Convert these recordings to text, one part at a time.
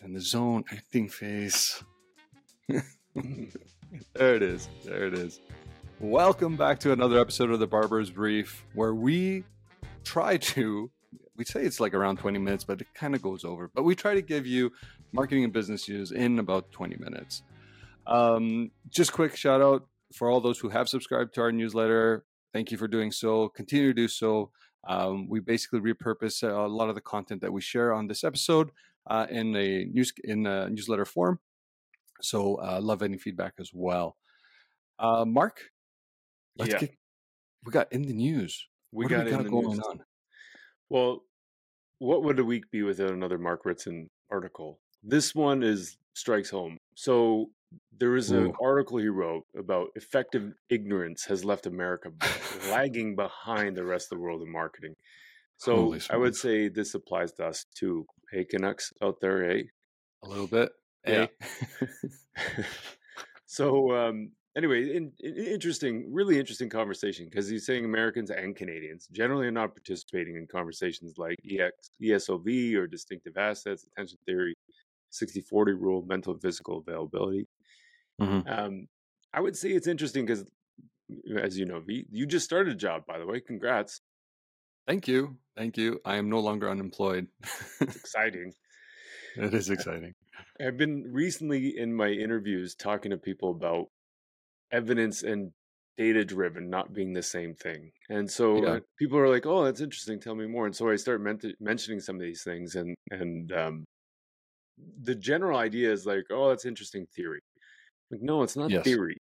Get in the zone, acting face. there it is. There it is. Welcome back to another episode of the Barber's Brief, where we try to, we say it's like around 20 minutes, but it kind of goes over. But we try to give you marketing and business news in about 20 minutes. Um, just quick shout out for all those who have subscribed to our newsletter. Thank you for doing so. Continue to do so. Um, we basically repurpose a lot of the content that we share on this episode uh, in a news in a newsletter form. So uh, love any feedback as well. Uh, Mark, let's Yeah. get, we got in the news. We What got we in got the going news. on? Well, what would a week be without another Mark Ritson article? This one is strikes home. So there is an Ooh. article he wrote about effective ignorance has left America lagging behind the rest of the world in marketing. So I would say this applies to us too. Hey Canucks out there, hey. A little bit. Yeah. Eh? so um anyway in, in- interesting really interesting conversation because he's saying americans and canadians generally are not participating in conversations like EX, esov or distinctive assets attention theory 60-40 rule mental and physical availability Mhm. um i would say it's interesting because as you know v you just started a job by the way congrats Thank you. Thank you. I am no longer unemployed. it's exciting it is exciting. I've been recently in my interviews talking to people about evidence and data driven not being the same thing. And so Yeah. uh, people are like, "Oh, that's interesting. Tell me more." And so I start men- mentioning some of these things and and um the general idea is like, "Oh, that's interesting theory." Like, no, it's not Yes. theory.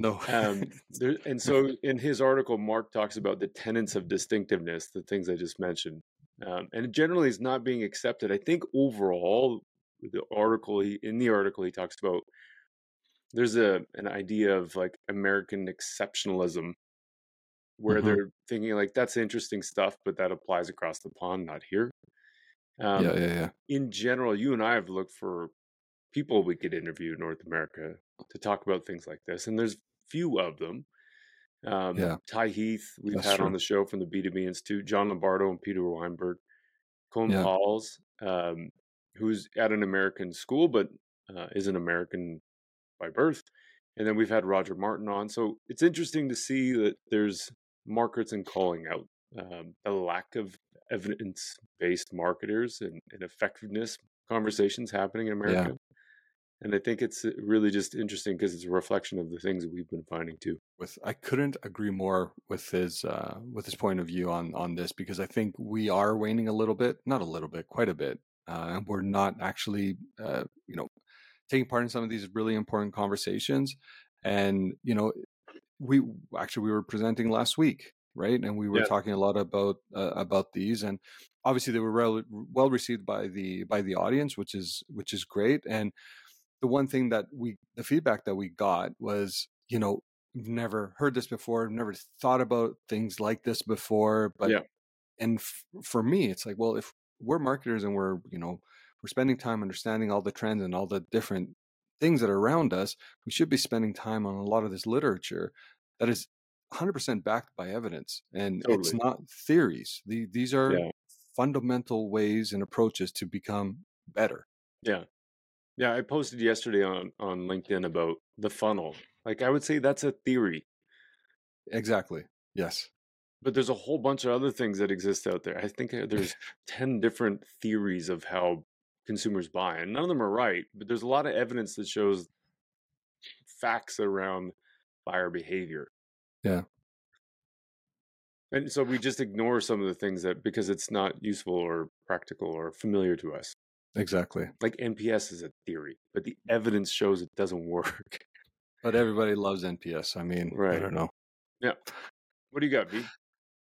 No. Um, there, and so in his article, Mark talks about the tenets of distinctiveness, the things I just mentioned, um, and generally is not being accepted. I think overall, the article he, in the article he talks about there's a an idea of like American exceptionalism, where Mhm. they're thinking like that's interesting stuff, but that applies across the pond, not here. Um, yeah, yeah, yeah. in general, you and I have looked for people we could interview in North America to talk about things like this, and there's few of them. Um, Yeah. Ty Heath, we've That's had true. on the show from the B2B Institute, Jon Lombardo and Peter Weinberg, Koen Yeah. Pauwels, um, who's at an American school but uh, is an American by birth. And then we've had Roger Martin on. So it's interesting to see that there's markets and calling out um, the lack of evidence based marketers and, and effectiveness conversations happening in America. And I think it's uh, really just interesting because it's a reflection of the things that we've been finding too. with I couldn't agree more with his uh, with his point of view on on this because I think we are waning a little bit, not a little bit, quite a bit, uh, and we're not actually uh, you know taking part in some of these really important conversations. And you know, we actually we were presenting last week, right? And we were Yeah. talking a lot about uh, about these, and obviously they were well well received by the by the audience, which is which is great. And the one thing that we the feedback that we got was you know never heard this before never thought about things like this before but Yeah. and f- for me it's like well if we're marketers and we're you know we're spending time understanding all the trends and all the different things that are around us we should be spending time on a lot of this literature that is 100% backed by evidence and it's not theories the, these are Yeah. fundamental ways and approaches to become better Yeah. Yeah. I posted yesterday on, on LinkedIn about the funnel. Like I would say that's a theory, exactly yes but there's a whole bunch of other things that exist out there. I think uh, there's 10 different theories of how consumers buy, and none of them are right, but there's a lot of evidence that shows facts around buyer behavior. Yeah. And so we just ignore some of the things that because it's not useful or practical or familiar to us. Exactly Like NPS is a theory, but the evidence shows it doesn't work. but everybody loves nps i mean right. i don't know Yeah. What do you got, V?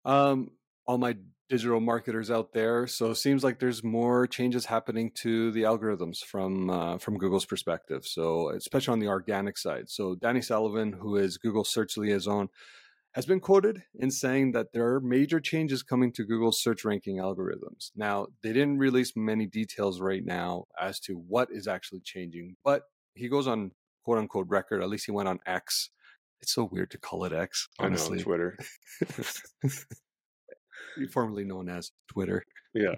um all my digital marketers out there so it seems like there's more changes happening to the algorithms from uh, from google's perspective so especially on the organic side so danny sullivan who is google search liaison has been quoted in saying that there are major changes coming to Google's search ranking algorithms. Now, they didn't release many details right now as to what is actually changing, but he goes on quote unquote record, at least he went on X. It's so weird to call it X, I know. Twitter. formerly known as Twitter. Yeah.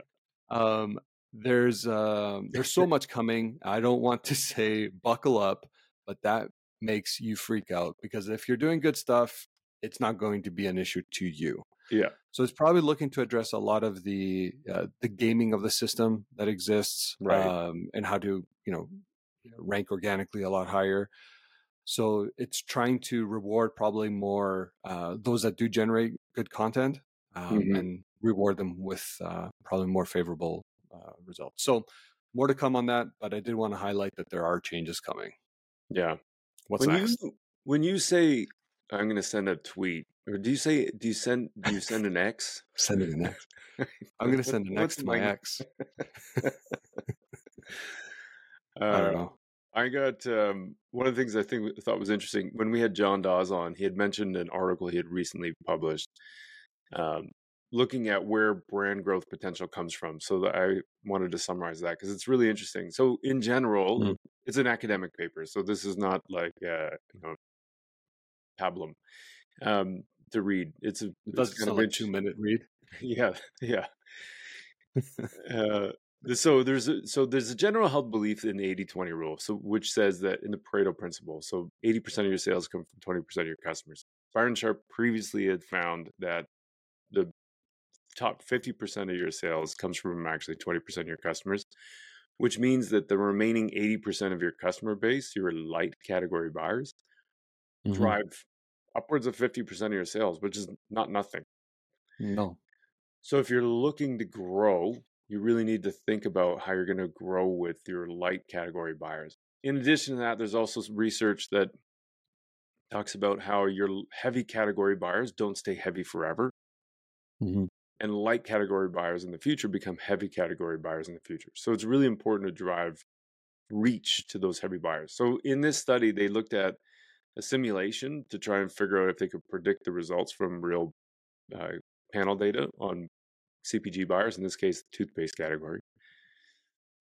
Um, there's um, there's so much coming. I don't want to say buckle up, but that makes you freak out because if you're doing good stuff, it's not going to be an issue to you. Yeah. So it's probably looking to address a lot of the uh, the gaming of the system that exists, Right. um, and how to you know rank organically a lot higher. So it's trying to reward probably more uh, those that do generate good content um, Mhm. and reward them with uh, probably more favorable uh, results. So more to come on that, but I did want to highlight that there are changes coming. Yeah. What's when next? you when you say I'm going to send a tweet, or do you say do you send do you send an X? Sending an X. I'm going to send an X to my my- ex. I Uh, don't know. I got um, one of the things I think thought was interesting when we had John Dawes on. He had mentioned an article he had recently published, um, looking at where brand growth potential comes from. So I wanted to summarize that because it's really interesting. So in general, Mhm. it's an academic paper, so this is not like uh, you know pablum um, to read. It's a It it's kind of two minute read. Yeah, yeah. uh, so there's a, so there's a general held belief in the 80-20 rule, so which says that in the Pareto principle, so 80% of your sales come from 20% of your customers. Byron Sharp previously had found that the top 50% of your sales comes from actually 20% of your customers, which means that the remaining 80% of your customer base, your light category buyers, Mhm. drive upwards of 50% of your sales, which is not nothing. No. So if you're looking to grow, you really need to think about how you're going to grow with your light category buyers. In addition to that, there's also some research that talks about how your heavy category buyers don't stay heavy forever Mhm. and light category buyers in the future become heavy category buyers in the future. So it's really important to drive reach to those heavy buyers. So in this study, they looked at a simulation to try and figure out if they could predict the results from real uh, panel data on CPG buyers, in this case, the toothpaste category.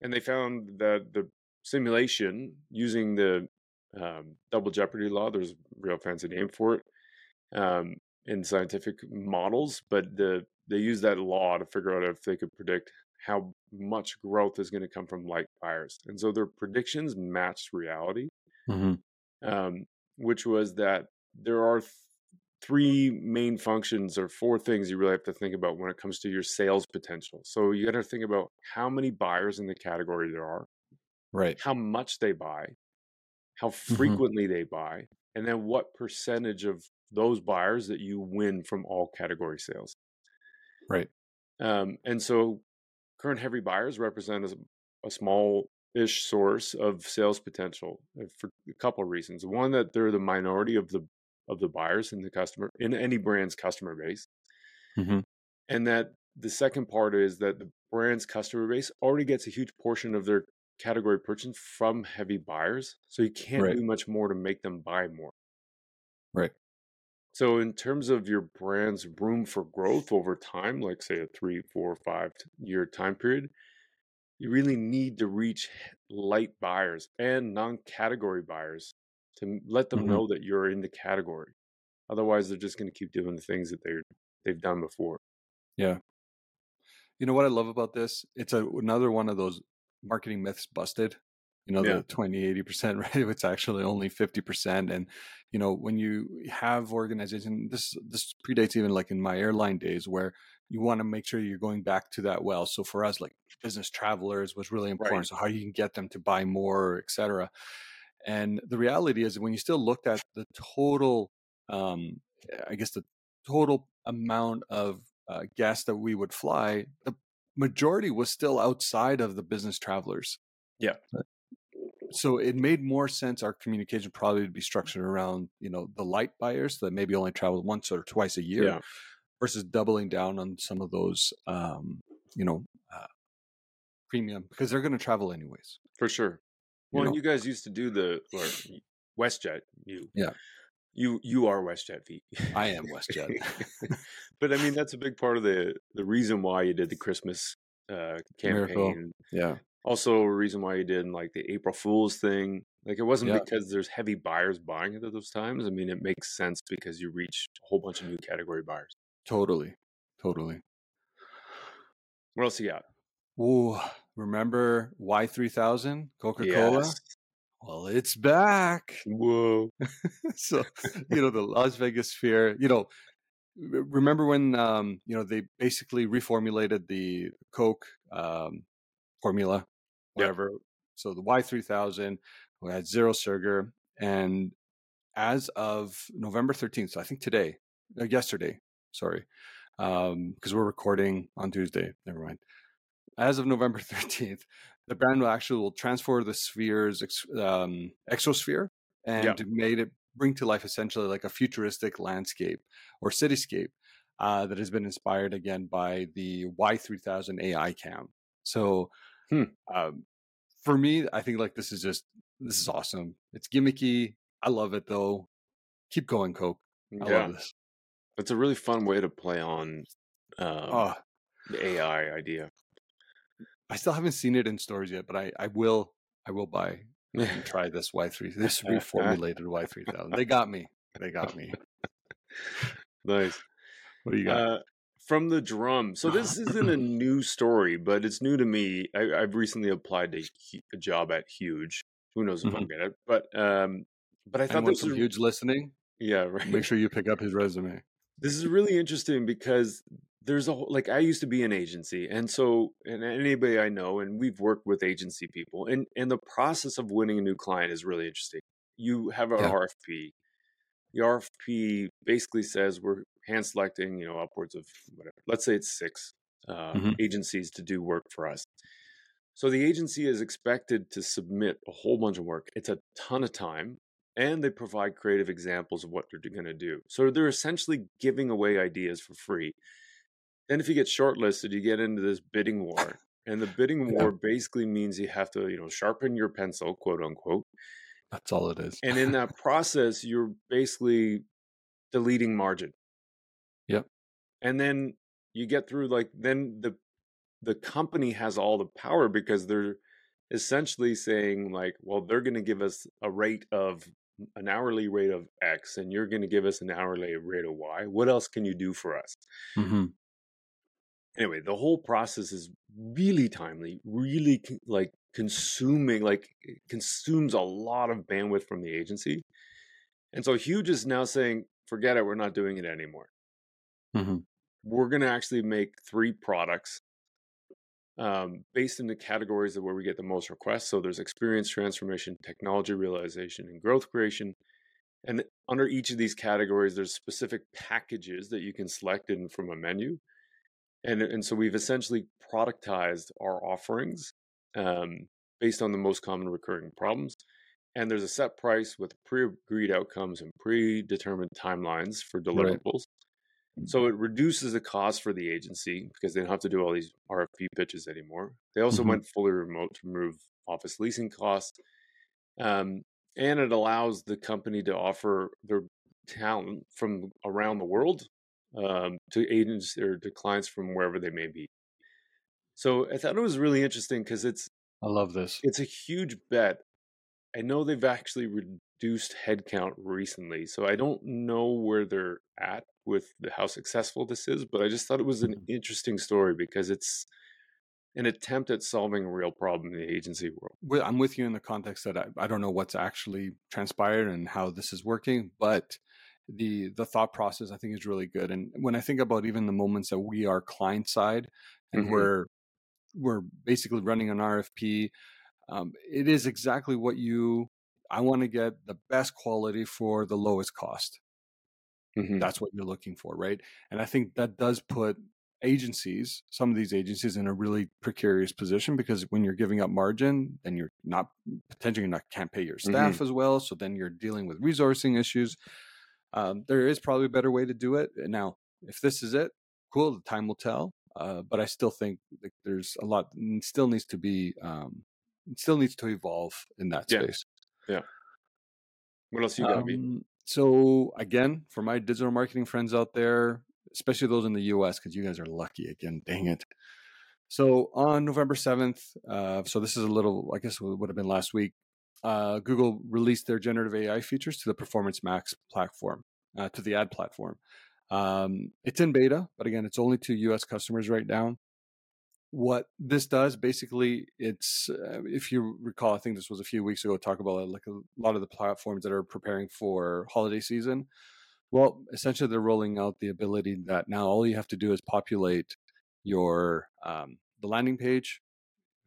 And they found that the simulation using the um, double jeopardy law, there's a real fancy name for it um, in scientific models, but the they use that law to figure out if they could predict how much growth is going to come from light buyers. And so their predictions matched reality Mhm. um, which was that there are th- three main functions or four things you really have to think about when it comes to your sales potential. So you got to think about how many buyers in the category there are, Right. how much they buy, how Mm-hmm. frequently they buy, and then what percentage of those buyers that you win from all category sales. Right. Um, and so current heavy buyers represent a, a small ish source of sales potential uh, for a couple of reasons. One, that they're the minority of the of the buyers in the customer in any brand's customer base. Mhm. And that the second part is that the brand's customer base already gets a huge portion of their category purchase from heavy buyers. So you can't Right. do much more to make them buy more. Right. So, in terms of your brand's room for growth over time, like say a three, four, five year time period, you really need to reach light buyers and non category buyers to let them Mhm. know that you're in the category. Otherwise, they're just going to keep doing the things that they're, they've done before. Yeah. You know what I love about this? It's a, another one of those marketing myths busted. You know, Yeah. the 20, 80%, right? It's actually only 50%. And, you know, when you have organization, this, this predates even like in my airline days where you want to make sure you're going back to that well. So for us, like business travelers was really important. Right. So how you can get them to buy more, et cetera. And the reality is when you still looked at the total, um, I guess the total amount of uh, guests that we would fly, the majority was still outside of the business travelers. Yeah. So it made more sense our communication probably to be structured around, you know, the light buyers that maybe only travel once or twice a year Yeah. versus doubling down on some of those, um, you know, uh, premium because they're going to travel anyways. For sure. You Well, know? you guys used to do the or WestJet. You, Yeah. you, you are WestJet V. I am WestJet. but I mean, that's a big part of the the reason why you did the Christmas uh, Miracle. campaign. yeah. Also, a reason why you did like the April Fools thing. Like, it wasn't Yeah. because there's heavy buyers buying it at those times. I mean, it makes sense because you reach a whole bunch of new category buyers. Totally. Totally. What else you got? Ooh, remember Y3000 Coca Cola? Yes. Well, it's back. Whoa. so, you know, the Las Vegas Sphere, you know, remember when, um, you know, they basically reformulated the Coke um, formula, Yep. whatever. So the Y3000 we had zero sugar. And as of November 13th, so I think today, uh, yesterday, sorry, because we're recording on Tuesday. Never mind. As of November 13th, the brand will actually will transfer the sphere's ex- um, exosphere and Yeah. made it bring to life essentially like a futuristic landscape or cityscape uh, that has been inspired again by the Y3000 AI cam. So, Hmm. um, for me, I think like this is just this is awesome. It's gimmicky. I love it though. Keep going, Coke. I Yeah. love this. It's a really fun way to play on um, Oh, the AI idea. I still haven't seen it in stores yet, but I, I will I will buy and try this Y3 this reformulated Y3000. They got me. They got me. nice. What do you got? Uh, from the drum. So this isn't a new story, but it's new to me. I, I've recently applied to a job at Huge. Who knows if I'll get it? But um, but I thought this was huge listening, yeah right. make sure you pick up his resume. This is really interesting because there's a whole, like I used to be an agency, and so and anybody I know, and we've worked with agency people, and and the process of winning a new client is really interesting. You have an Yeah. RFP. The RFP basically says we're hand selecting, you know, upwards of whatever. Let's say it's six uh, Mhm. agencies to do work for us. So the agency is expected to submit a whole bunch of work. It's a ton of time, and they provide creative examples of what they're going to do. So they're essentially giving away ideas for free. Then, if you get shortlisted, you get into this bidding war, and the bidding Yeah. war basically means you have to, you know, sharpen your pencil, quote unquote. That's all it is. And in that process, you're basically deleting margin. Yep. And then you get through like then the the company has all the power because they're essentially saying like, well, they're going to give us a rate of an hourly rate of X, and you're going to give us an hourly rate of Y. What else can you do for us? hmm Anyway, the whole process is really timely, really con- like consuming, like consumes a lot of bandwidth from the agency. And so Huge is now saying, forget it, we're not doing it anymore. Hmm we're going to actually make three products um, based in the categories of where we get the most requests. So there's experience transformation, technology realization, and growth creation. And under each of these categories, there's specific packages that you can select in from a menu. And, and so we've essentially productized our offerings um, based on the most common recurring problems. And there's a set price with pre agreed outcomes and predetermined timelines for deliverables. So it reduces the cost for the agency because they don't have to do all these RFP pitches anymore. They also Mhm. went fully remote to remove office leasing costs. Um, and it allows the company to offer their talent from around the world um, to agents or to clients from wherever they may be. So I thought it was really interesting because it's I love this. it's a huge bet. I know they've actually reduced headcount recently, so I don't know where they're at with the, how successful this is, but I just thought it was an interesting story because it's an attempt at solving a real problem in the agency world. Well, I'm with you in the context that I, I don't know what's actually transpired and how this is working, but the the thought process I think is really good. And when I think about even the moments that we are client side and Mhm. we're we're basically running an RFP, um, it is exactly what you. I want to get the best quality for the lowest cost. Mhm. That's what you're looking for, right? And I think that does put agencies, some of these agencies, in a really precarious position because when you're giving up margin, then you're not potentially not can't pay your staff as well. So then you're dealing with resourcing issues. Um, there is probably a better way to do it. Now, if this is it, cool. The time will tell. Uh, but I still think there's a lot still needs to be um, still needs to evolve in that Yeah. space. What else you got, Um, so again, for my digital marketing friends out there, especially those in the US, because you guys are lucky again, dang it. So on November 7th, uh, so this is a little, I guess would have been last week, uh, Google released their generative AI features to the Performance Max platform, uh, to the ad platform. Um, it's in beta, but again, it's only to US customers right now. What this does basically it's uh, if you recall i think this was a few weeks ago talk about like a lot of the platforms that are preparing for holiday season. Well essentially they're rolling out the ability that now all you have to do is populate your um, the landing page.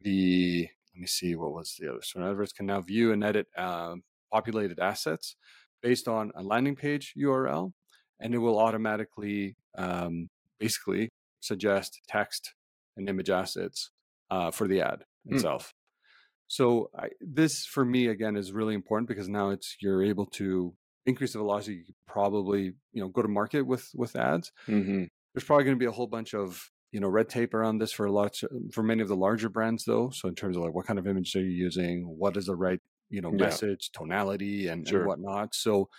The let me see what was the other so adverts can now view and edit um, populated assets based on a landing page url and it will automatically um, basically suggest text and image assets uh, for the ad Hmm. itself. So I, this, for me, again, is really important because now it's you're able to increase the velocity. You could probably you know go to market with with ads. hmm There's probably going to be a whole bunch of you know red tape around this for a lot for many of the larger brands though. So in terms of like what kind of image are you using, what is the right you know Yeah. message, tonality, and, Sure. and whatnot. So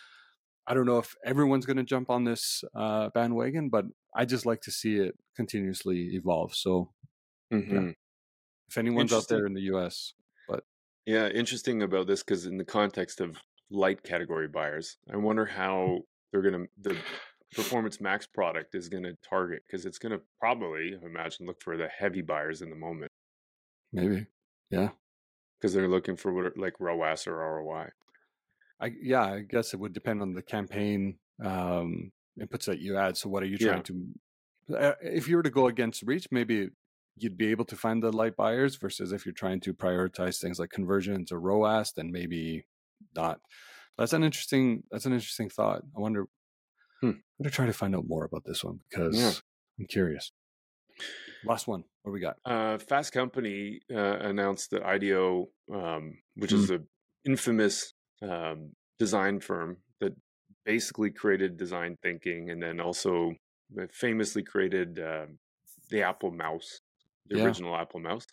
I don't know if everyone's going to jump on this uh, bandwagon, but I just like to see it continuously evolve. So hmm if anyone's out there in the US, but Yeah, interesting about this because in the context of light category buyers, I wonder how they're gonna the Performance Max product is gonna target because it's gonna probably, I imagine, look for the heavy buyers in the moment maybe, yeah, because they're looking for what are- like ROAS or ROI. I yeah, I guess it would depend on the campaign um, inputs that you add. So what are you Yeah. trying to? Uh, if you were to go against reach, maybe you'd be able to find the light buyers versus if you're trying to prioritize things like conversions or ROAS, then maybe not. That's an interesting. That's an interesting thought. I wonder. Hmm. I'm gonna try to find out more about this one because Yeah. I'm curious. Last one. What we got? Uh, Fast Company uh, announced that IDEO, um, which Hmm. is the infamous um, design firm that basically created design thinking and then also famously created uh, the Apple Mouse, the Yeah. original Apple Mouse,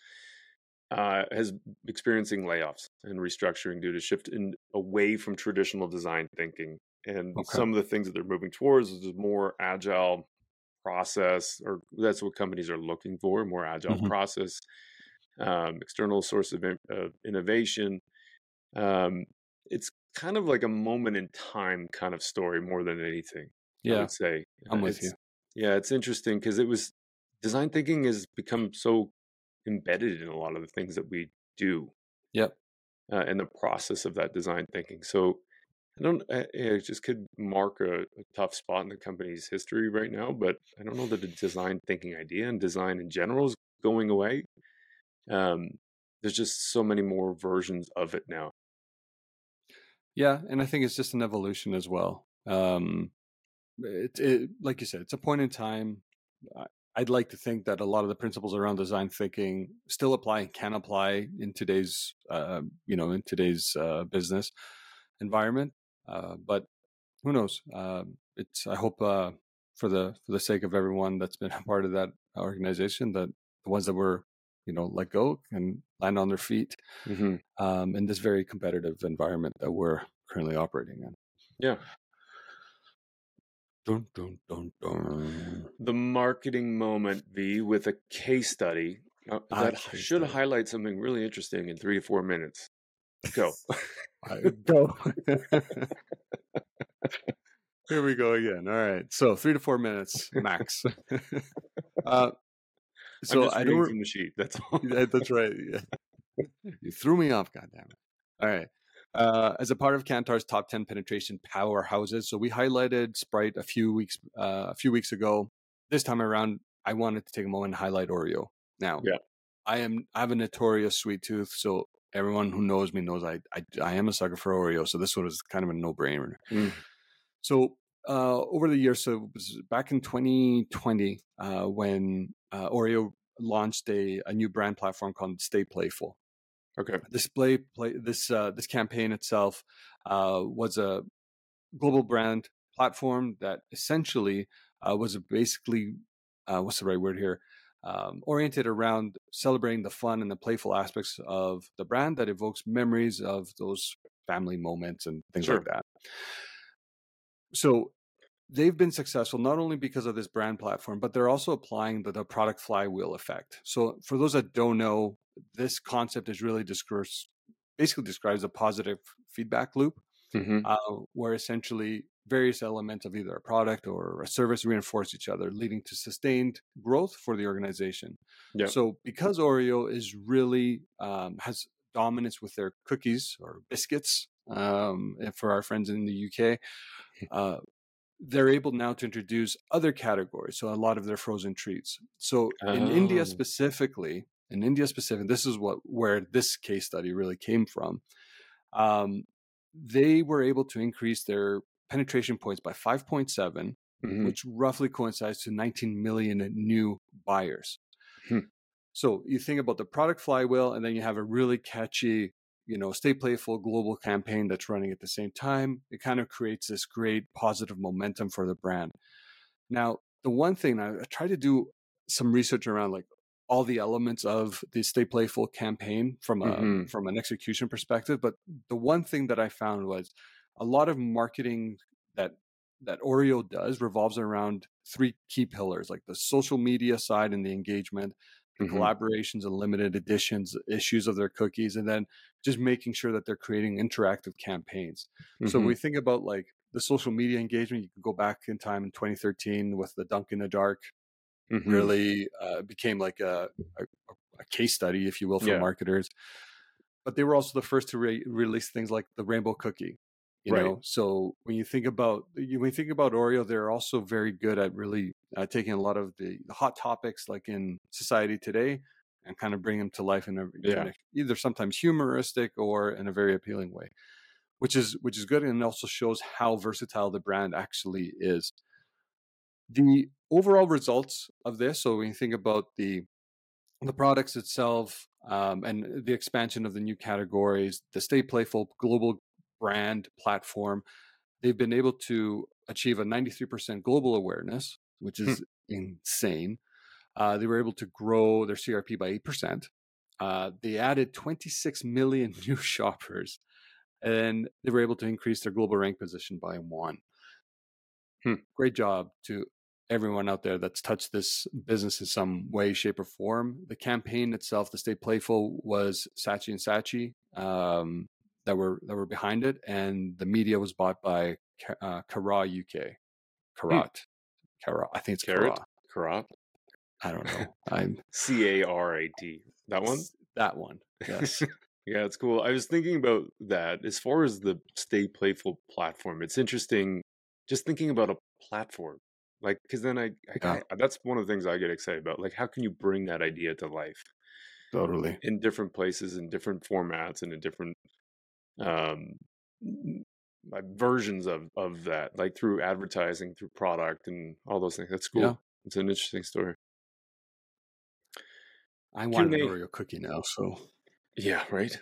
uh, has experiencing layoffs and restructuring due to shift in away from traditional design thinking. And Okay. some of the things that they're moving towards is a more agile process, or that's what companies are looking for, more agile Mhm. process, um, external source of, in- of innovation. Um, it's kind of like a moment in time kind of story more than anything. I Yeah, would say. I'm with it's- you. Yeah, it's interesting because it was design thinking has become so embedded in a lot of the things that we do Yep. uh, and the process of that design thinking. So I don't, uh, it just could mark a, a tough spot in the company's history right now, but I don't know that the design thinking idea and design in general is going away. Um, there's just so many more versions of it now. Yeah, and I think it's just an evolution as well. Um, it, it, like you said, it's a point in time. I'd like to think that a lot of the principles around design thinking still apply and can apply in today's, uh, you know, in today's uh, business environment. Uh, but who knows? Uh, it's. I hope uh, for the for the sake of everyone that's been a part of that organization, that the ones that were, you know, let go and land on their feet hmm um, in this very competitive environment that we're currently operating in. Yeah. Dun, dun, dun. The marketing moment, V, with a case study uh, Ah, that case should study. highlight something really interesting in three to four minutes. Go. Go. Here we go again. All right. So three to four minutes max. uh, so just I don't. from the sheet. That's all. Yeah, that's right. Yeah. You threw me off, goddamn it! All right. Uh, as a part of Kantar's top 10 penetration powerhouses, so we highlighted Sprite a few weeks uh, a few weeks ago. This time around, I wanted to take a moment and highlight Oreo. Now, Yeah. I am I have a notorious sweet tooth, so everyone who knows me knows I I, I am a sucker for Oreo. So this one was kind of a no brainer. Mm. So uh, over the years, so it was back in 2020 uh, when uh, Oreo launched a, a new brand platform called Stay Playful. Okay. Display play this uh, this campaign itself uh, was a global brand platform that essentially uh, was basically uh, what's the right word here um, oriented around celebrating the fun and the playful aspects of the brand that evokes memories of those family moments and things Sure. like that. So they've been successful not only because of this brand platform, but they're also applying the, the product flywheel effect. So for those that don't know, this concept is really discourse basically describes a positive feedback loop hmm uh, where essentially various elements of either a product or a service reinforce each other, leading to sustained growth for the organization. Yep. So, because Oreo is really um, has dominance with their cookies or biscuits, um, for our friends in the UK, uh, they're able now to introduce other categories. So, a lot of their frozen treats. So, in India Oh. specifically, in India specific, this is what where this case study really came from. Um, they were able to increase their penetration points by 5.7 Mhm. which roughly coincides to 19 million new buyers. Hmm. So you think about the product flywheel, and then you have a really catchy, you know, stay playful global campaign that's running at the same time. It kind of creates this great positive momentum for the brand. Now, the one thing I, I try to do some research around like all the elements of the stay playful campaign from a Mhm. from an execution perspective, but the one thing that I found was a lot of marketing that that Oreo does revolves around three key pillars, like the social media side and the engagement, Mhm. collaborations and limited editions, issues of their cookies, and then just making sure that they're creating interactive campaigns. So Mhm. we think about like the social media engagement. You can go back in time in 2013 with the Dunk in the Dark. Mhm. Really uh, became like a, a a case study, if you will, for Yeah. marketers. But they were also the first to re- release things like the Rainbow Cookie. You Right. know, so when you think about when you think about Oreo, they're also very good at really uh, taking a lot of the, the hot topics like in society today and kind of bring them to life in a, Yeah. in a either sometimes humoristic or in a very appealing way, which is which is good and also shows how versatile the brand actually is. The overall results of this, so when you think about the the products itself um, and the expansion of the new categories, the Stay Playful global brand platform, they've been able to achieve a 93% global awareness, which Hmm. is insane. Uh, they were able to grow their CRP by 8%. Uh, they added 26 million new shoppers, and they were able to increase their global rank position by one. Hmm. Great job to everyone out there that's touched this business in some way, shape, or form. The campaign itself, the Stay Playful, was Saatchi and Saatchi um, that were that were behind it, and the media was bought by uh, Kara UK. Karat, Kara, I think it's Carrot? Karat. I don't know. I'm C A R A T. That one? That one. Yes. yeah, it's cool. I was thinking about that as far as the Stay Playful platform. It's interesting just thinking about a platform. Like, because then I, I, Yeah. That's one of the things I get excited about. Like, how can you bring that idea to life totally. in different places, in different formats, and in different um, like versions of of that, like through advertising, through product, and all those things. That's cool. Yeah. It's an interesting story. I want an. Oreo cookie now. So Yeah, right.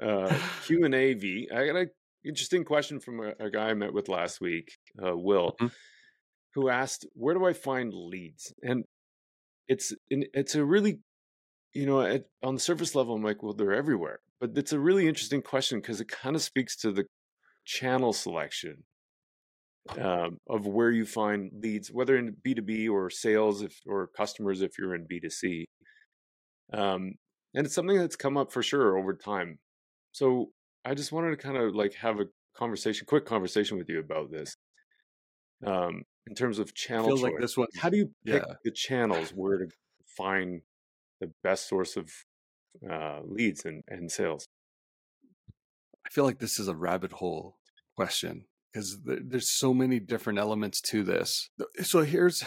Uh, Q and A V. I got an interesting question from a, a guy I met with last week, uh, Will, Mhm. who asked, "Where do I find leads?" And it's it's a really, you know, at, on the surface level, I'm like, well, they're everywhere. But it's a really interesting question because it kind of speaks to the channel selection um, of where you find leads, whether in B two B or sales, if or customers if you're in B two C. Um, and it's something that's come up for sure over time. So I just wanted to kind of like have a conversation, quick conversation with you about this. Um, in terms of channel feels like this one. How do you pick Yeah. the channels where to find the best source of uh, leads and, and sales? I feel like this is a rabbit hole question because there's so many different elements to this. So here's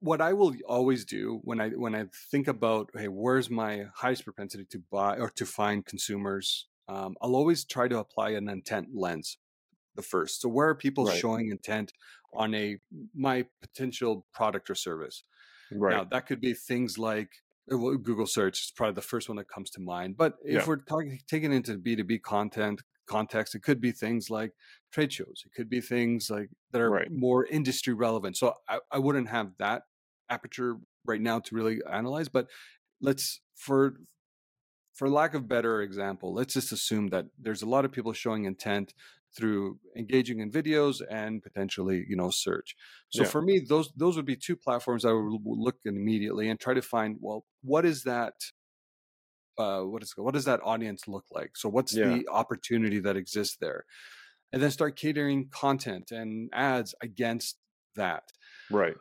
what I will always do when I when I think about hey, where's my highest propensity to buy or to find consumers? Um, I'll always try to apply an intent lens. The first, so where are people Right. showing intent on a my potential product or service? Right. Now that could be things like Uh, Google search is probably the first one that comes to mind. But if Yeah. we're talking taking into B two B content context, it could be things like trade shows. It could be things like that are Right. more industry relevant. So I, I wouldn't have that aperture right now to really analyze. But let's for for lack of better example, let's just assume that there's a lot of people showing intent through engaging in videos and potentially you know search so Yeah. for me those those would be two platforms i would look at immediately and try to find well what is that uh what is what does that audience look like so what's Yeah. the opportunity that exists there and then start catering content and ads against that. Right.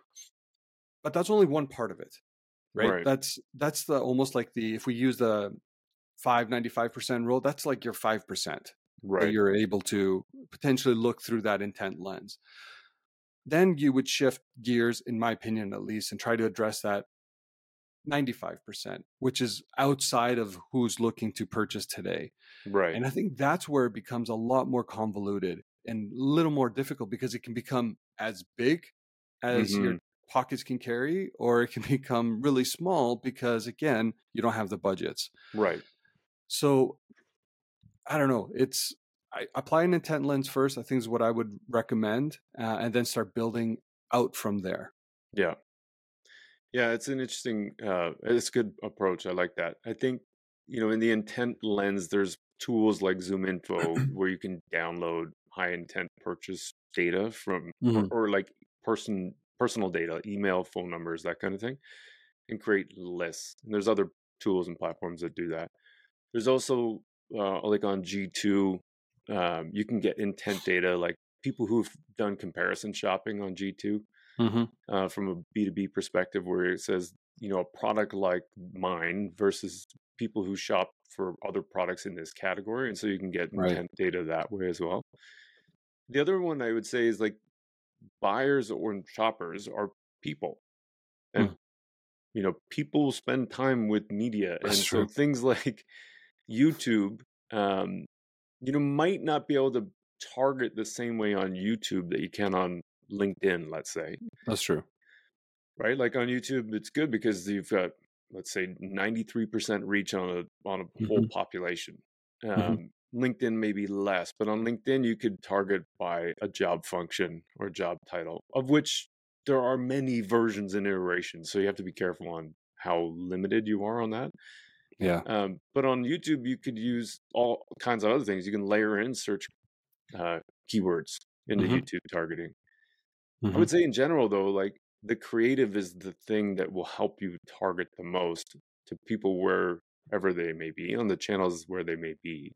But that's only one part of it. Right? Right. That's that's the almost like the if we use the 595% rule, that's like your 5% that Right. you're able to potentially look through that intent lens. Then you would shift gears, in my opinion, at least, and try to address that 95%, which is outside of who's looking to purchase today. Right. And I think that's where it becomes a lot more convoluted and a little more difficult because it can become as big as your mm-hmm. pockets can carry, or it can become really small because, again, you don't have the budgets. Right. So I don't know. It's I apply an intent lens first. I think is what I would recommend, uh, and then start building out from there. Yeah. Yeah, it's an interesting uh it's a good approach. I like that. I think, you know, in the intent lens, there's tools like ZoomInfo where you can download high intent purchase data from Mhm. or, or like person personal data, email, phone numbers, that kind of thing, and create lists. And there's other tools and platforms that do that. There's also uh, like on G2, um, you can get intent data like people who've done comparison shopping on G2 Mm-hmm. uh, from a B2B perspective, where it says, you know, a product like mine versus people who shop for other products in this category. And so you can get Right. intent data that way as well. The other one I would say is like buyers or shoppers are people. And, Mm. you know, people spend time with media. That's and true. so things like YouTube, um, you know, might not be able to target the same way on YouTube that you can on LinkedIn, let's say That's true. right? Like on YouTube, it's good because you've got let's say 93% reach on a on a whole population. Um, LinkedIn maybe less, but on LinkedIn you could target by a job function or job title, of which there are many versions and iterations. So you have to be careful on how limited you are on that. Yeah. Um, but on YouTube, you could use all kinds of other things. You can layer in search uh, keywords into Mhm. YouTube targeting. I Mhm. would say in general though, like the creative is the thing that will help you target the most to people wherever they may be on the channels where they may be.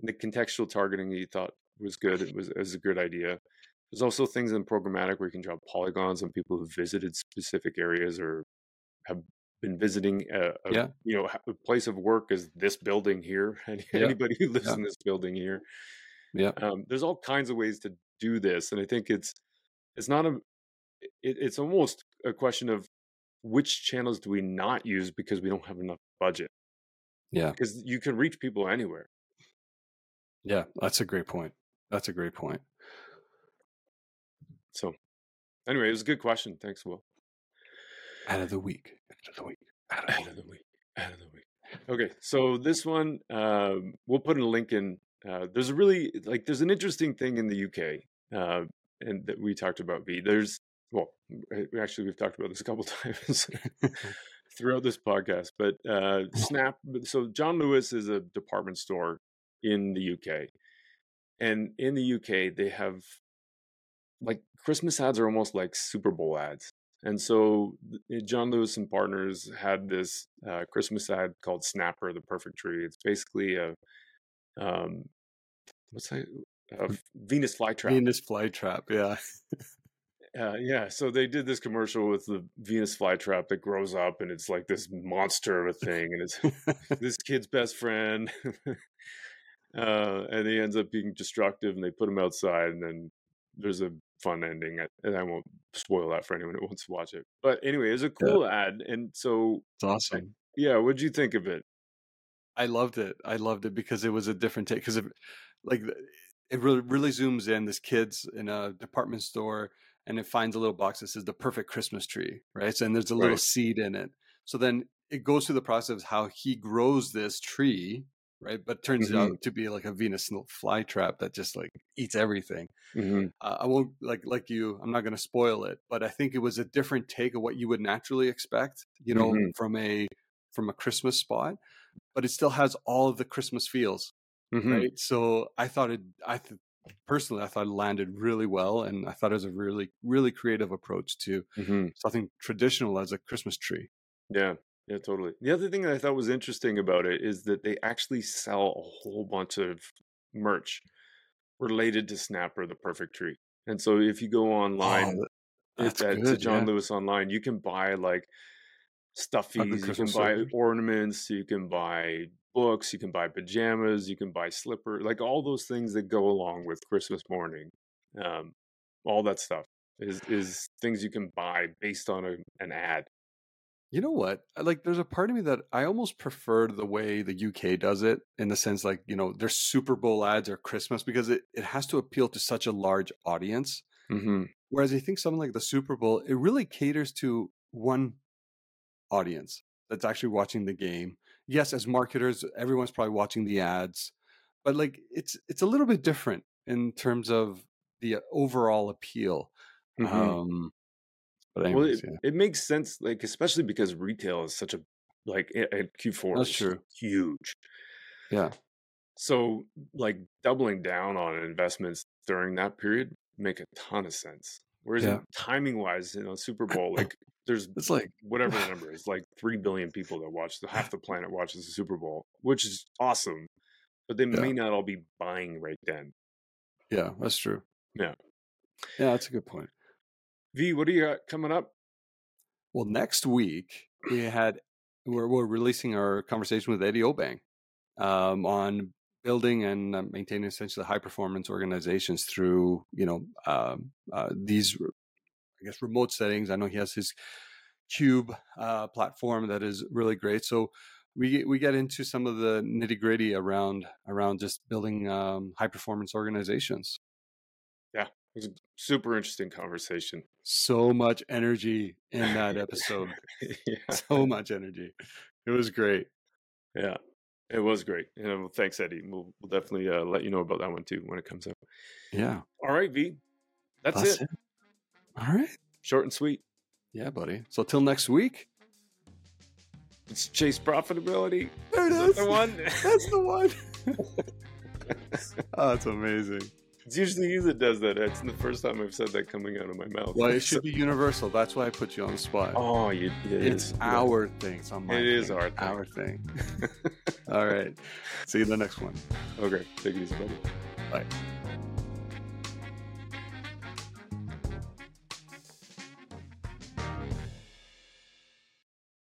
And the contextual targeting you thought was good. It was, it was a good idea. There's also things in programmatic where you can draw polygons on people who visited specific areas or have been visiting a, a Yeah. you know a place of work is this building here. Any, Yeah. Anybody who lives Yeah. in this building here Yeah. um, there's all kinds of ways to do this and i think it's it's not a it, it's almost a question of which channels do we not use because we don't have enough budget Yeah. because you can reach people anywhere Yeah. That's a great point. That's a great point. so anyway it was a good question thanks will Out of the week. Out of the week. Out of the Ad week. of the week Ad of the week okay so this one um, we'll put in a link in uh, there's a really like there's an interesting thing in the uk uh, and that we talked about v there's well actually we've talked about this a couple times throughout this podcast. But uh, Snap, so John Lewis is a department store in the UK, and in the UK they have like Christmas ads are almost like Super Bowl ads. And so John Lewis and Partners had this uh, Christmas ad called Snapper, the perfect tree. It's basically a um, what's that? A Venus flytrap. Venus flytrap. Yeah. Uh, yeah, so they did this commercial with the Venus flytrap that grows up, and it's like this monster of a thing, and it's this kid's best friend, uh, and he ends up being destructive, and they put him outside, and then there's a fun ending, and I won't spoil that for anyone who wants to watch it. But anyway, it was a cool ad, and so It's awesome. yeah, what'd you think of it? I loved it. I loved it because it was a different take. Because it, like, it really really zooms in. This kid's in a department store, and it finds a little box that says "the perfect Christmas tree," right? So, and there's a little Right. seed in it. So then it goes through the process of how he grows this tree, right? But turns Mhm. out to be like a Venus flytrap that just like eats everything. Mm-hmm. uh, I won't like like you. I'm not going to spoil it, but I think it was a different take of what you would naturally expect, you know, Mhm. from a from a Christmas spot. But it still has all of the Christmas feels, Mm-hmm. right? So I thought it. I th- personally, I thought it landed really well, and I thought it was a really really creative approach to Mm-hmm. something traditional as a Christmas tree. Yeah, yeah, totally. The other thing that I thought was interesting about it is that they actually sell a whole bunch of merch. related to Snapper, the perfect tree. And so if you go online, Oh, at, to John yeah. Lewis online, you can buy like stuffies, you can buy ornaments, you can buy books, you can buy pajamas, you can buy slipper, like all those things that go along with Christmas morning. Um, all that stuff is is things you can buy based on a, an ad. You know what? Like, there's a part of me that I almost prefer the way the UK does it in the sense, like, you know, their Super Bowl ads or Christmas because it, it has to appeal to such a large audience. Mm-hmm. Whereas I think something like the Super Bowl, it really caters to one audience that's actually watching the game. Yes, as marketers, everyone's probably watching the ads, but like it's it's a little bit different in terms of the overall appeal. Um, but Mm-hmm. Well, it, yeah, it makes sense, like especially because retail is such a like at at Q4 That's is true. huge. yeah, So like doubling down on investments during that period make a ton of sense. Whereas Yeah. timing wise, you know, Super Bowl, like there's it's like whatever the number is, like three billion people that watch the half the planet watches the Super Bowl, which is awesome. But they Yeah. may not all be buying right then. yeah, that's true. Yeah. yeah, that's a good point. V, what do you got coming up? Well, next week we had we're, we're releasing our conversation with Eddie Obeng um, on building and uh, maintaining essentially high performance organizations through you know um, uh, these I guess remote settings. I know he has his QUBE uh, platform that is really great. So we we get into some of the nitty gritty around around just building um, high performance organizations. It super interesting conversation. So much energy in that episode. yeah. so much energy. It was great. Yeah, it was great. And thanks, Eddie. We'll, we'll definitely uh, let you know about that one too when it comes out. Yeah. All right, V. That's, That's it. All right. Short and sweet. Yeah, buddy. So till next week. It's chase profitability. There it Is that the one? That's the one. oh, that's amazing. It's usually you that does that. It's the first time I've said that coming out of my mouth. Well, it should be universal. That's why I put you on the spot. Oh, you, it it's is. our thing. It's not my It is thing. our thing. Our thing. All right. See you in the next one. Okay, take it easy, buddy. Bye.